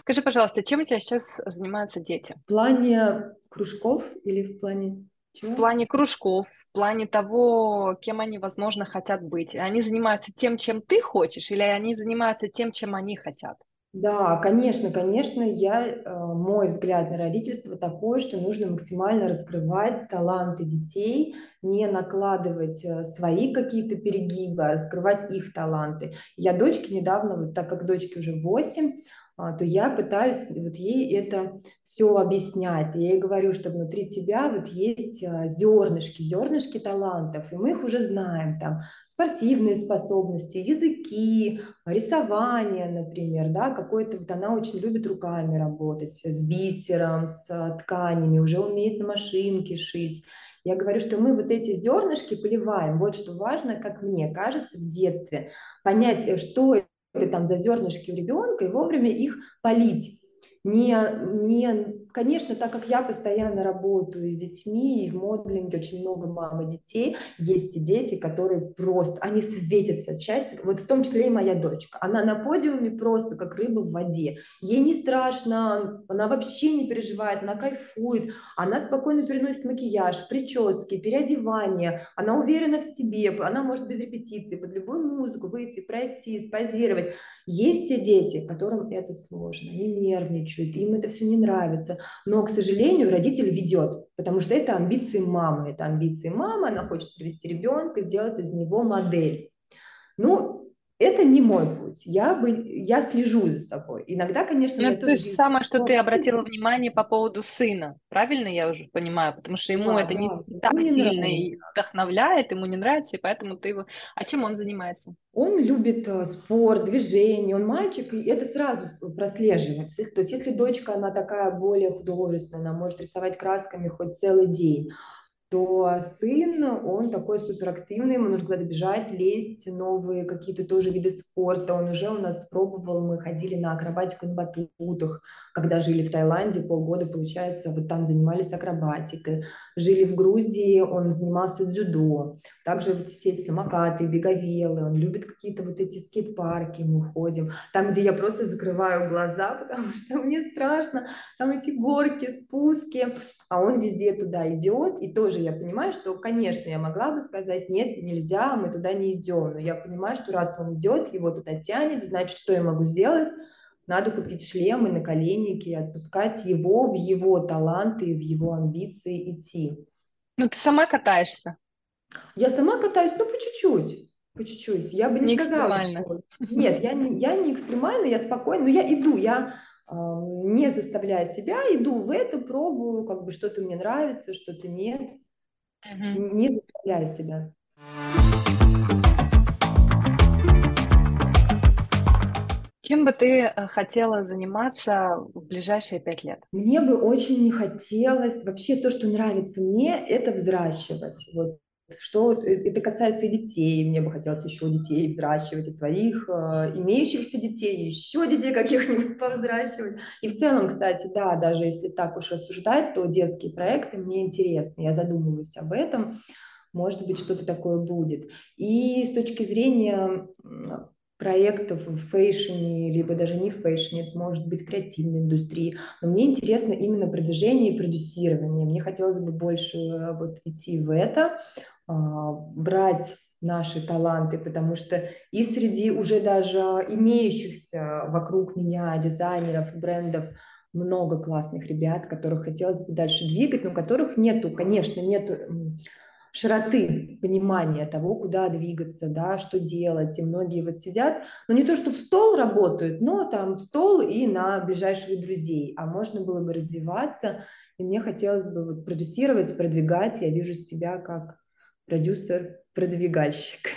Скажи, пожалуйста, чем у тебя сейчас занимаются дети? В плане кружков или в плане чего? В плане кружков, в плане того, кем они, возможно, хотят быть. Они занимаются тем, чем ты хочешь, или они занимаются тем, чем они хотят? Да, конечно, конечно, я, э, мой взгляд на родительство такой, что нужно максимально раскрывать таланты детей, не накладывать э, свои какие-то перегибы, а раскрывать их таланты. Я дочке недавно, вот так как дочке уже 8, а, то я пытаюсь вот ей это все объяснять. Я ей говорю, что внутри тебя вот есть а, зернышки, зернышки талантов, и мы их уже знаем, там спортивные способности, языки, рисование, например, да, какой-то вот она очень любит руками работать, с бисером, с тканями, уже умеет на машинке шить. Я говорю, что мы вот эти зернышки поливаем. Вот что важно, как мне кажется, в детстве. Понять, э, что там за зернышки у ребенка, и вовремя их полить. Не, не, конечно, так как я постоянно работаю с детьми, и в моделинге очень много мам и детей, есть и дети, которые просто, они светятся часть, вот в том числе и моя дочка. Она на подиуме просто как рыба в воде. Ей не страшно, она вообще не переживает, она кайфует, она спокойно переносит макияж, прически, переодевание, она уверена в себе, она может без репетиции под любую музыку выйти, пройти, спозировать. Есть те дети, которым это сложно, они нервничают, им это все не нравится. Но, к сожалению, родитель ведет, потому что это амбиции мамы. Это амбиции мамы, она хочет привести ребенка, сделать из него модель. Ну, это не мой путь. Я, бы, я слежу за собой. Иногда, конечно... Ну, то есть самое, что ты обратила внимание по поводу сына. Правильно я уже понимаю? Потому что ему да, это да, не так не сильно нравится. вдохновляет, ему не нравится, и поэтому ты его... А чем он занимается? Он любит э, спорт, движение, он мальчик, и это сразу прослеживается. То есть если дочка, она такая более художественная, она может рисовать красками хоть целый день, то сын, он такой суперактивный, ему нужно куда-то бежать, лезть, новые какие-то тоже виды спорта. Он уже у нас пробовал, мы ходили на акробатику на батутах, когда жили в Таиланде, полгода, получается, вот там занимались акробатикой. Жили в Грузии, он занимался дзюдо. Также вот сеть самокаты, беговелы, он любит какие-то вот эти скейт-парки, мы ходим. Там, где я просто закрываю глаза, потому что мне страшно, там эти горки, спуски, а он везде туда идет, и тоже я понимаю, что, конечно, я могла бы сказать, нет, нельзя, мы туда не идем, но я понимаю, что раз он идет, его туда тянет, значит, что я могу сделать? Надо купить шлемы, наколенники и отпускать его в его таланты, в его амбиции идти. Ну, ты сама катаешься? Я сама катаюсь, ну, по чуть-чуть. По чуть-чуть. Я бы не, не сказала. Что... Нет, я не, я не экстремально, я спокойно, но я иду, я не заставляя себя, иду в это, пробую, как бы что-то мне нравится, что-то нет. Угу. Не заставляя себя. Чем бы ты э, хотела заниматься в ближайшие пять лет? Мне бы очень не хотелось, вообще то, что нравится мне, это взращивать. Вот что э, это касается и детей, мне бы хотелось еще детей взращивать, и своих, э, имеющихся детей, еще детей каких-нибудь повзращивать. И в целом, кстати, да, даже если так уж рассуждать, то детские проекты мне интересны, я задумываюсь об этом, может быть, что-то такое будет. И с точки зрения проектов в фэшне, либо даже не в фэшне, это может быть креативной индустрии. Но мне интересно именно продвижение и продюсирование. Мне хотелось бы больше э, вот идти в это, а, брать наши таланты, потому что и среди уже даже имеющихся вокруг меня дизайнеров, брендов много классных ребят, которых хотелось бы дальше двигать, но которых нету, конечно, нету широты понимания того, куда двигаться, да, что делать. И многие вот сидят, ну не то, что в стол работают, но там в стол и на ближайших друзей. А можно было бы развиваться, и мне хотелось бы вот продюсировать, продвигать. Я вижу себя как продюсер-продвигальщик.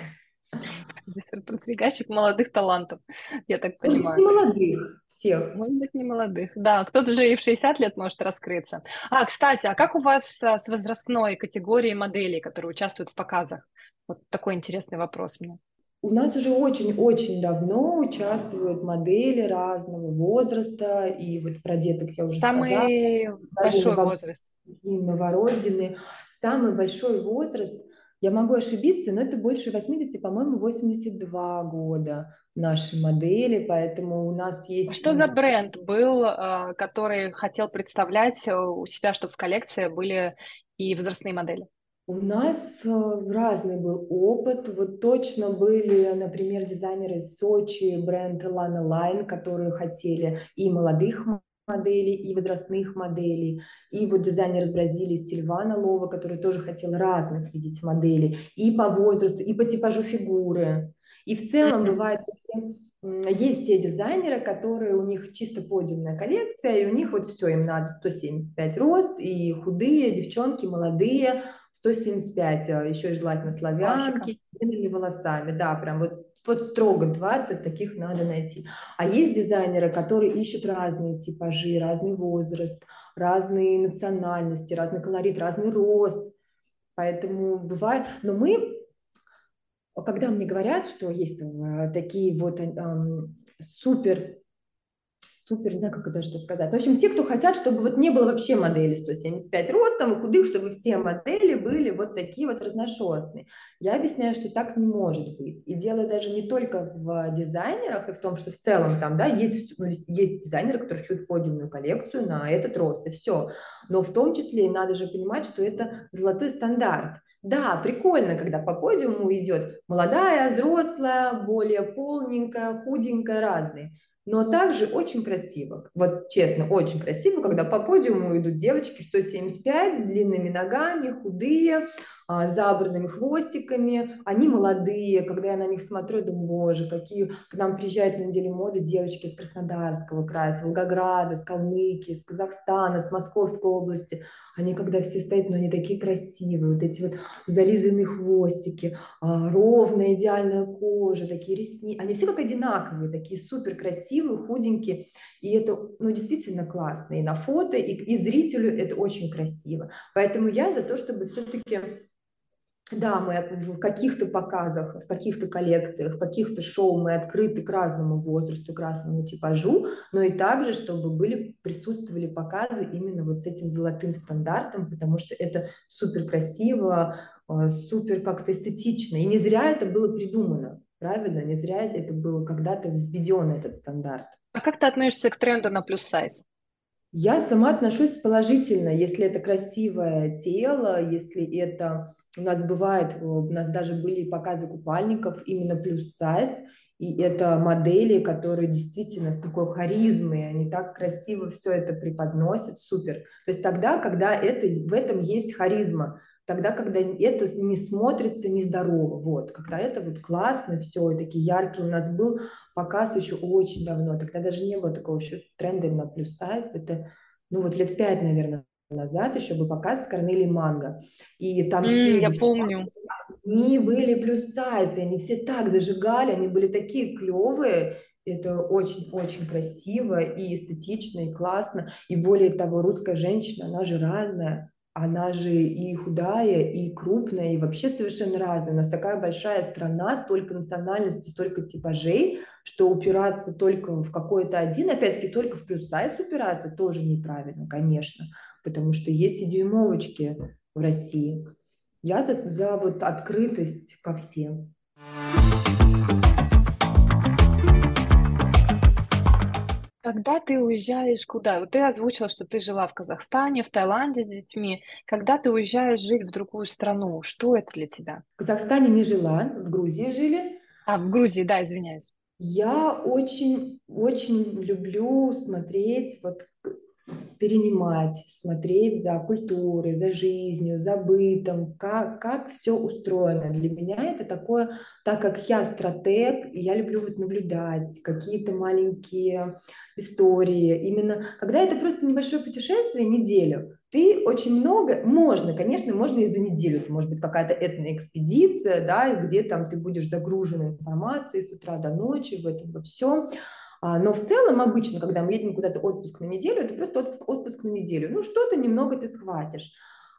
Продвигальщик молодых талантов, я так понимаю. не молодых всех. Может быть, не молодых. Да, кто-то же и в 60 лет может раскрыться. А, кстати, а как у вас а, с возрастной категорией моделей, которые участвуют в показах? Вот такой интересный вопрос мне. У нас уже очень-очень давно участвуют модели разного возраста, и вот про деток я уже Самый сказала. большой возраст. Новорожденные. Самый большой возраст – я могу ошибиться, но это больше 80, по-моему, 82 года наши модели, поэтому у нас есть... А что за бренд был, а, который хотел представлять э, у себя, чтобы в коллекции были и возрастные модели? У нас э, разный был опыт. Вот точно были, например, дизайнеры из Сочи, бренд Lana Line, которые хотели и молодых моделей, и возрастных моделей. И вот дизайнер из Бразилии Сильвана Лова, который тоже хотел разных видеть моделей, и по возрасту, и по типажу фигуры. И в целом бывает, если есть те дизайнеры, которые у них чисто подиумная коллекция, и у них вот все, им надо 175 рост, и худые девчонки, молодые, 175, а еще желательно славянки, с длинными волосами, да, прям вот вот строго 20 таких надо найти. А есть дизайнеры, которые ищут разные типажи, разный возраст, разные национальности, разный колорит, разный рост. Поэтому бывает, но мы, когда мне говорят, что есть э, такие вот э, супер супер, не знаю, как это даже сказать. В общем, те, кто хотят, чтобы вот не было вообще модели 175 ростом и худых, чтобы все модели были вот такие вот разношерстные. Я объясняю, что так не может быть. И дело даже не только в дизайнерах и в том, что в целом там, да, есть, ну, есть дизайнеры, которые шьют подиумную коллекцию на этот рост, и все. Но в том числе надо же понимать, что это золотой стандарт. Да, прикольно, когда по подиуму идет молодая, взрослая, более полненькая, худенькая, разные но также очень красиво. Вот честно, очень красиво, когда по подиуму идут девочки 175 с длинными ногами, худые, забранными хвостиками. Они молодые. Когда я на них смотрю, думаю, боже, какие к нам приезжают на неделю моды девочки из Краснодарского края, с Волгограда, с Калмыкии, с Казахстана, с Московской области. Они когда все стоят, но они такие красивые, вот эти вот зализанные хвостики, а, ровная идеальная кожа, такие ресницы. Они все как одинаковые, такие супер красивые, худенькие. И это, ну, действительно классно. И на фото, и, и зрителю это очень красиво. Поэтому я за то, чтобы все-таки да, мы в каких-то показах, в каких-то коллекциях, в каких-то шоу мы открыты к разному возрасту, к разному типажу, но и также, чтобы были, присутствовали показы именно вот с этим золотым стандартом, потому что это супер красиво, э, супер как-то эстетично. И не зря это было придумано, правильно? Не зря это было когда-то введен этот стандарт. А как ты относишься к тренду на плюс сайз? Я сама отношусь положительно, если это красивое тело, если это у нас бывает, э, у нас даже были показы купальников именно плюс сайз, и это модели, которые действительно с такой харизмой, они так красиво все это преподносят, супер. То есть тогда, когда это, в этом есть харизма, тогда, когда это не смотрится нездорово, вот, когда это вот классно, все, и такие яркие. У нас был показ еще очень давно, тогда даже не было такого еще тренда на плюс сайз, это, ну вот лет пять, наверное, назад еще был показ с Корнелией Манго. И там mm, все я помню. Они были плюс сайз, и они все так зажигали, они были такие клевые. Это очень-очень красиво и эстетично, и классно. И более того, русская женщина, она же разная она же и худая, и крупная, и вообще совершенно разная. У нас такая большая страна, столько национальностей, столько типажей, что упираться только в какой-то один, опять-таки только в плюс-сайз упираться тоже неправильно, конечно потому что есть и дюймовочки в России. Я за, за вот открытость ко всем. Когда ты уезжаешь куда? Вот ты озвучила, что ты жила в Казахстане, в Таиланде с детьми. Когда ты уезжаешь жить в другую страну, что это для тебя? В Казахстане не жила, в Грузии жили. А, в Грузии, да, извиняюсь. Я очень, очень люблю смотреть вот перенимать, смотреть за культурой, за жизнью, за бытом, как, как все устроено. Для меня это такое, так как я стратег, я люблю вот наблюдать какие-то маленькие истории. Именно когда это просто небольшое путешествие, неделю, ты очень много, можно, конечно, можно и за неделю, это может быть какая-то этная экспедиция, да, где там ты будешь загружен информацией с утра до ночи, в этом во всем, но в целом обычно, когда мы едем куда-то отпуск на неделю, это просто отпуск, отпуск на неделю. Ну, что-то немного ты схватишь.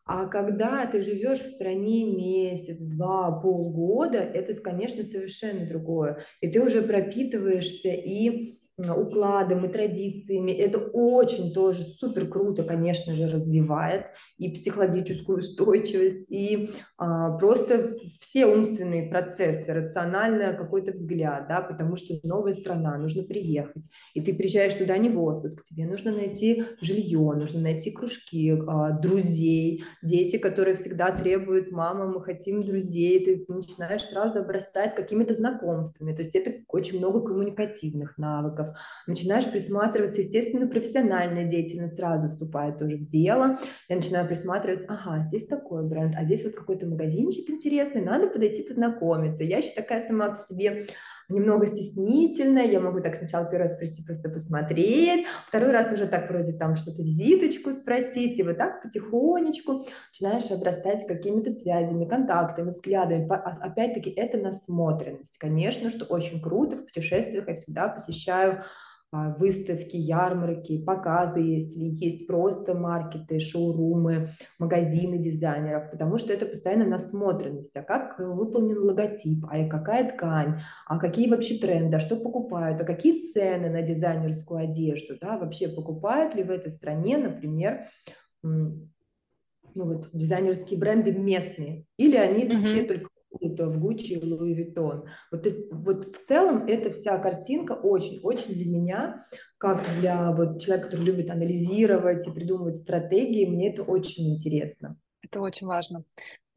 А когда ты живешь в стране месяц, два, полгода, это, конечно, совершенно другое. И ты уже пропитываешься и укладом и традициями. Это очень тоже супер круто, конечно же, развивает и психологическую устойчивость, и а, просто все умственные процессы, рациональный какой-то взгляд, да, потому что новая страна, нужно приехать, и ты приезжаешь туда не в отпуск, тебе нужно найти жилье, нужно найти кружки, а, друзей, дети, которые всегда требуют, мама, мы хотим друзей, ты начинаешь сразу обрастать какими-то знакомствами, то есть это очень много коммуникативных навыков, начинаешь присматриваться, естественно, профессиональная деятельность сразу вступает тоже в дело, я начинаю присматриваться, ага, здесь такой бренд, а здесь вот какой-то магазинчик интересный, надо подойти познакомиться. Я еще такая сама по себе немного стеснительная, я могу так сначала первый раз прийти просто посмотреть, второй раз уже так вроде там что-то визиточку спросить, и вот так потихонечку начинаешь обрастать какими-то связями, контактами, взглядами. А, опять-таки это насмотренность, конечно, что очень круто, в путешествиях я всегда посещаю выставки, ярмарки, показы, если есть просто маркеты, шоурумы, магазины дизайнеров, потому что это постоянно насмотренность, а как выполнен логотип, а какая ткань, а какие вообще тренды, а что покупают, а какие цены на дизайнерскую одежду, да, вообще покупают ли в этой стране, например, ну вот дизайнерские бренды местные, или они mm-hmm. все только в Гуччи и Луи Виттон. Вот, вот в целом эта вся картинка очень-очень для меня, как для вот человека, который любит анализировать и придумывать стратегии, мне это очень интересно. Это очень важно.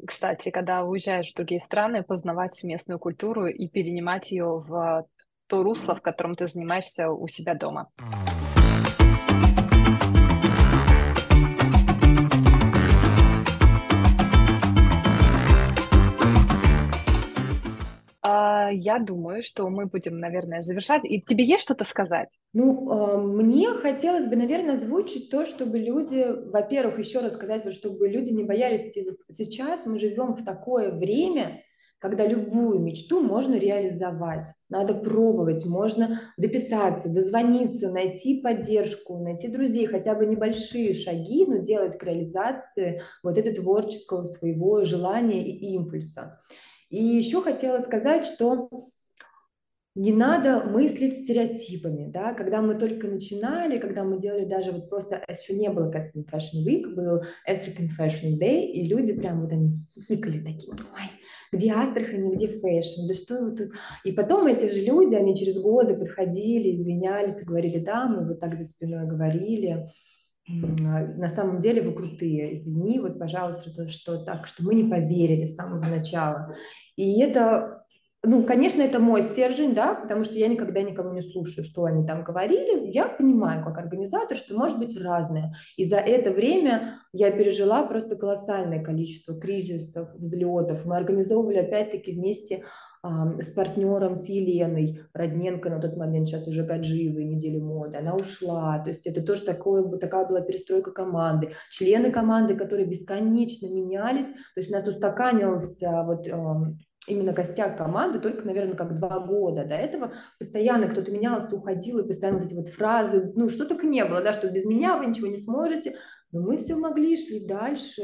Кстати, когда уезжаешь в другие страны, познавать местную культуру и перенимать ее в то русло, в котором ты занимаешься у себя дома. Я думаю, что мы будем, наверное, завершать. И тебе есть что-то сказать? Ну, а, мне хотелось бы, наверное, озвучить то, чтобы люди, во-первых, еще раз сказать, чтобы люди не боялись идти сейчас. Мы живем в такое время, когда любую мечту можно реализовать. Надо пробовать, можно дописаться, дозвониться, найти поддержку, найти друзей, хотя бы небольшие шаги, но делать к реализации вот этого творческого своего желания и импульса. И еще хотела сказать, что не надо мыслить стереотипами, да, когда мы только начинали, когда мы делали даже вот просто, еще не было Caspian Fashion Week, был Astrakhan Fashion Day, и люди прям вот они хихикали такие, ой, где Астрахань, где fashion, да что тут. И потом эти же люди, они через годы подходили, извинялись и говорили, да, мы вот так за спиной говорили, на самом деле вы крутые, извини, вот, пожалуйста, что так, что мы не поверили с самого начала. И это, ну, конечно, это мой стержень, да, потому что я никогда никому не слушаю, что они там говорили. Я понимаю, как организатор, что может быть разное. И за это время я пережила просто колоссальное количество кризисов, взлетов. Мы организовывали опять-таки вместе с партнером, с Еленой Родненко, на тот момент сейчас уже Гаджиевой, недели моды, она ушла, то есть это тоже такое, такая была перестройка команды, члены команды, которые бесконечно менялись, то есть у нас устаканился вот именно костяк команды только, наверное, как два года. До этого постоянно кто-то менялся, уходил, и постоянно вот эти вот фразы, ну, что только не было, да, что без меня вы ничего не сможете. Но мы все могли, шли дальше,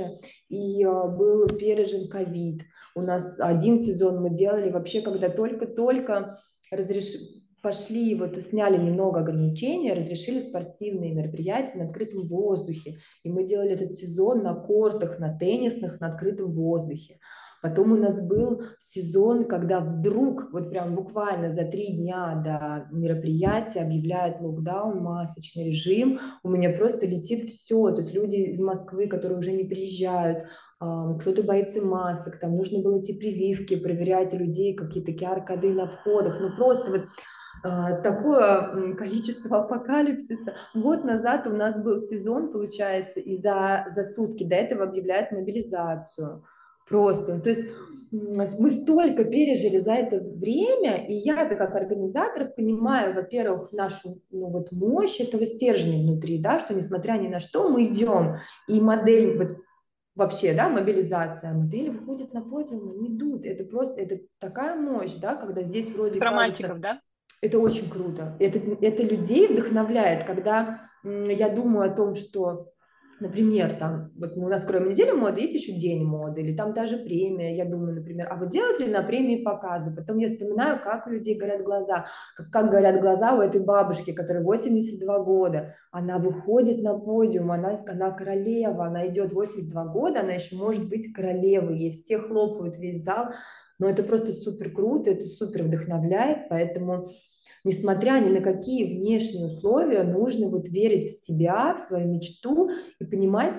и э, был пережен ковид. У нас один сезон мы делали вообще, когда только-только разреш... пошли, вот сняли немного ограничений, разрешили спортивные мероприятия на открытом воздухе. И мы делали этот сезон на кортах, на теннисных, на открытом воздухе. Потом у нас был сезон, когда вдруг, вот прям буквально за три дня до мероприятия объявляют локдаун, масочный режим, у меня просто летит все, то есть люди из Москвы, которые уже не приезжают, кто-то боится масок, там нужно было эти прививки, проверять людей, какие-то QR-коды на входах, ну просто вот а, такое количество апокалипсиса. Год назад у нас был сезон, получается, и за, за сутки до этого объявляют мобилизацию. Просто. То есть мы столько пережили за это время, и я-то как организатор понимаю, во-первых, нашу ну, вот мощь этого стержня внутри, да, что несмотря ни на что мы идем, и модель вот вообще, да, мобилизация, модели выходят на подиум, они идут, это просто, это такая мощь, да, когда здесь вроде Про кажется, мальчиков, да? Это очень круто, это, это людей вдохновляет, когда я думаю о том, что Например, там, вот у нас кроме недели моды есть еще день моды, или там даже премия, я думаю, например, а вот делать ли на премии показы? Потом я вспоминаю, как у людей горят глаза, как, как горят глаза у этой бабушки, которой 82 года. Она выходит на подиум, она, она королева, она идет 82 года, она еще может быть королевой, ей все хлопают весь зал, но это просто супер круто, это супер вдохновляет, поэтому несмотря ни на какие внешние условия, нужно вот верить в себя, в свою мечту и понимать,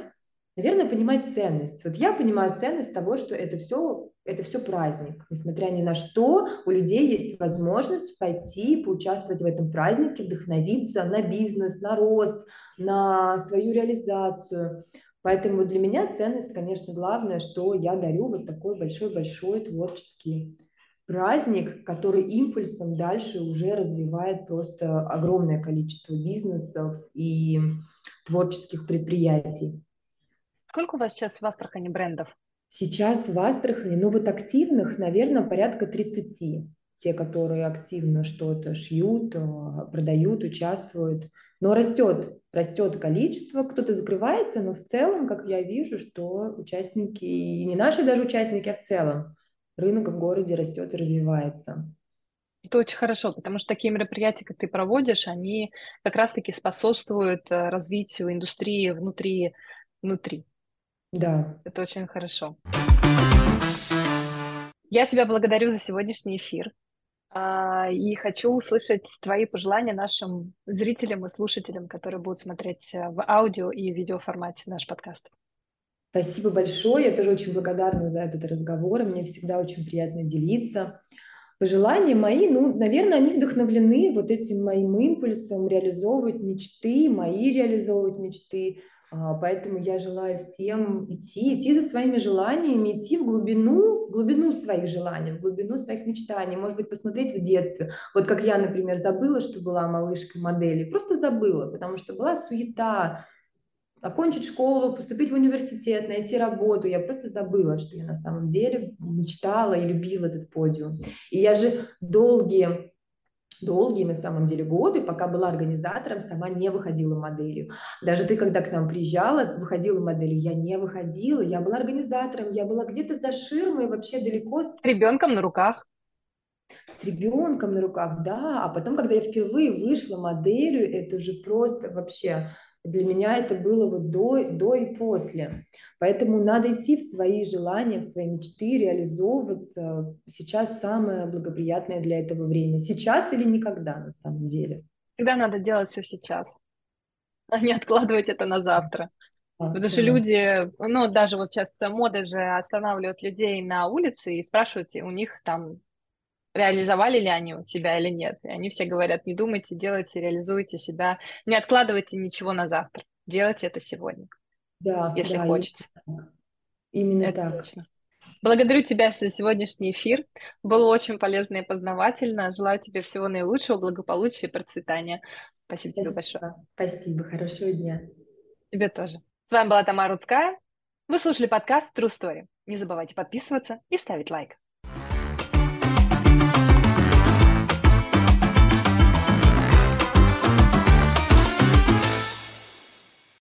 наверное, понимать ценность. Вот я понимаю ценность того, что это все, это все праздник. Несмотря ни на что, у людей есть возможность пойти, поучаствовать в этом празднике, вдохновиться на бизнес, на рост, на свою реализацию. Поэтому для меня ценность, конечно, главное, что я дарю вот такой большой-большой творческий праздник, который импульсом дальше уже развивает просто огромное количество бизнесов и творческих предприятий. Сколько у вас сейчас в Астрахани брендов? Сейчас в Астрахани, ну вот активных, наверное, порядка 30. те, которые активно что-то шьют, а, продают, участвуют. Но растет, растет количество, кто-то закрывается, но в целом, как я вижу, что участники, и не наши даже участники, а в целом, рынок в городе растет и развивается. Это очень хорошо, потому что такие мероприятия, как ты проводишь, они как раз-таки способствуют э, развитию индустрии внутри, внутри. Да. Это очень хорошо. Я тебя благодарю за сегодняшний эфир. А, и хочу услышать твои пожелания нашим зрителям и слушателям, которые будут смотреть э, в аудио и видеоформате наш подкаст. Спасибо большое. Я тоже очень благодарна за этот разговор. Мне всегда очень приятно делиться. Пожелания мои, ну, наверное, они вдохновлены вот этим моим импульсом реализовывать мечты, мои реализовывать мечты, а, поэтому я желаю всем идти, идти за своими желаниями, идти в глубину, в глубину своих желаний, в глубину своих мечтаний. Может быть, посмотреть в детстве. Вот как я, например, забыла, что была малышкой модели. Просто забыла, потому что была суета, окончить школу, поступить в университет, найти работу. Я просто забыла, что я на самом деле мечтала и любила этот подиум. И я же долгие долгие на самом деле годы, пока была организатором, сама не выходила моделью. Даже ты, когда к нам приезжала, выходила моделью, я не выходила, я была организатором, я была где-то за ширмой, вообще далеко. С ребенком на руках. С ребенком на руках, да. А потом, когда я впервые вышла моделью, это же просто вообще для меня это было вот до, до и после. Поэтому надо идти в свои желания, в свои мечты, реализовываться. Сейчас самое благоприятное для этого время. Сейчас или никогда на самом деле. Всегда надо делать все сейчас, а не откладывать это на завтра. А, Потому да. что люди, ну, даже вот сейчас мода же останавливают людей на улице и спрашивают у них там реализовали ли они себя или нет. И они все говорят, не думайте, делайте, реализуйте себя, не откладывайте ничего на завтра, делайте это сегодня, да, если да, хочется. Именно это так. точно. Благодарю тебя за сегодняшний эфир. Было очень полезно и познавательно. Желаю тебе всего наилучшего, благополучия и процветания. Спасибо, Спасибо. тебе большое. Спасибо. Хорошего дня. Тебе тоже. С вами была Тамара Рудская. Вы слушали подкаст True Story. Не забывайте подписываться и ставить лайк.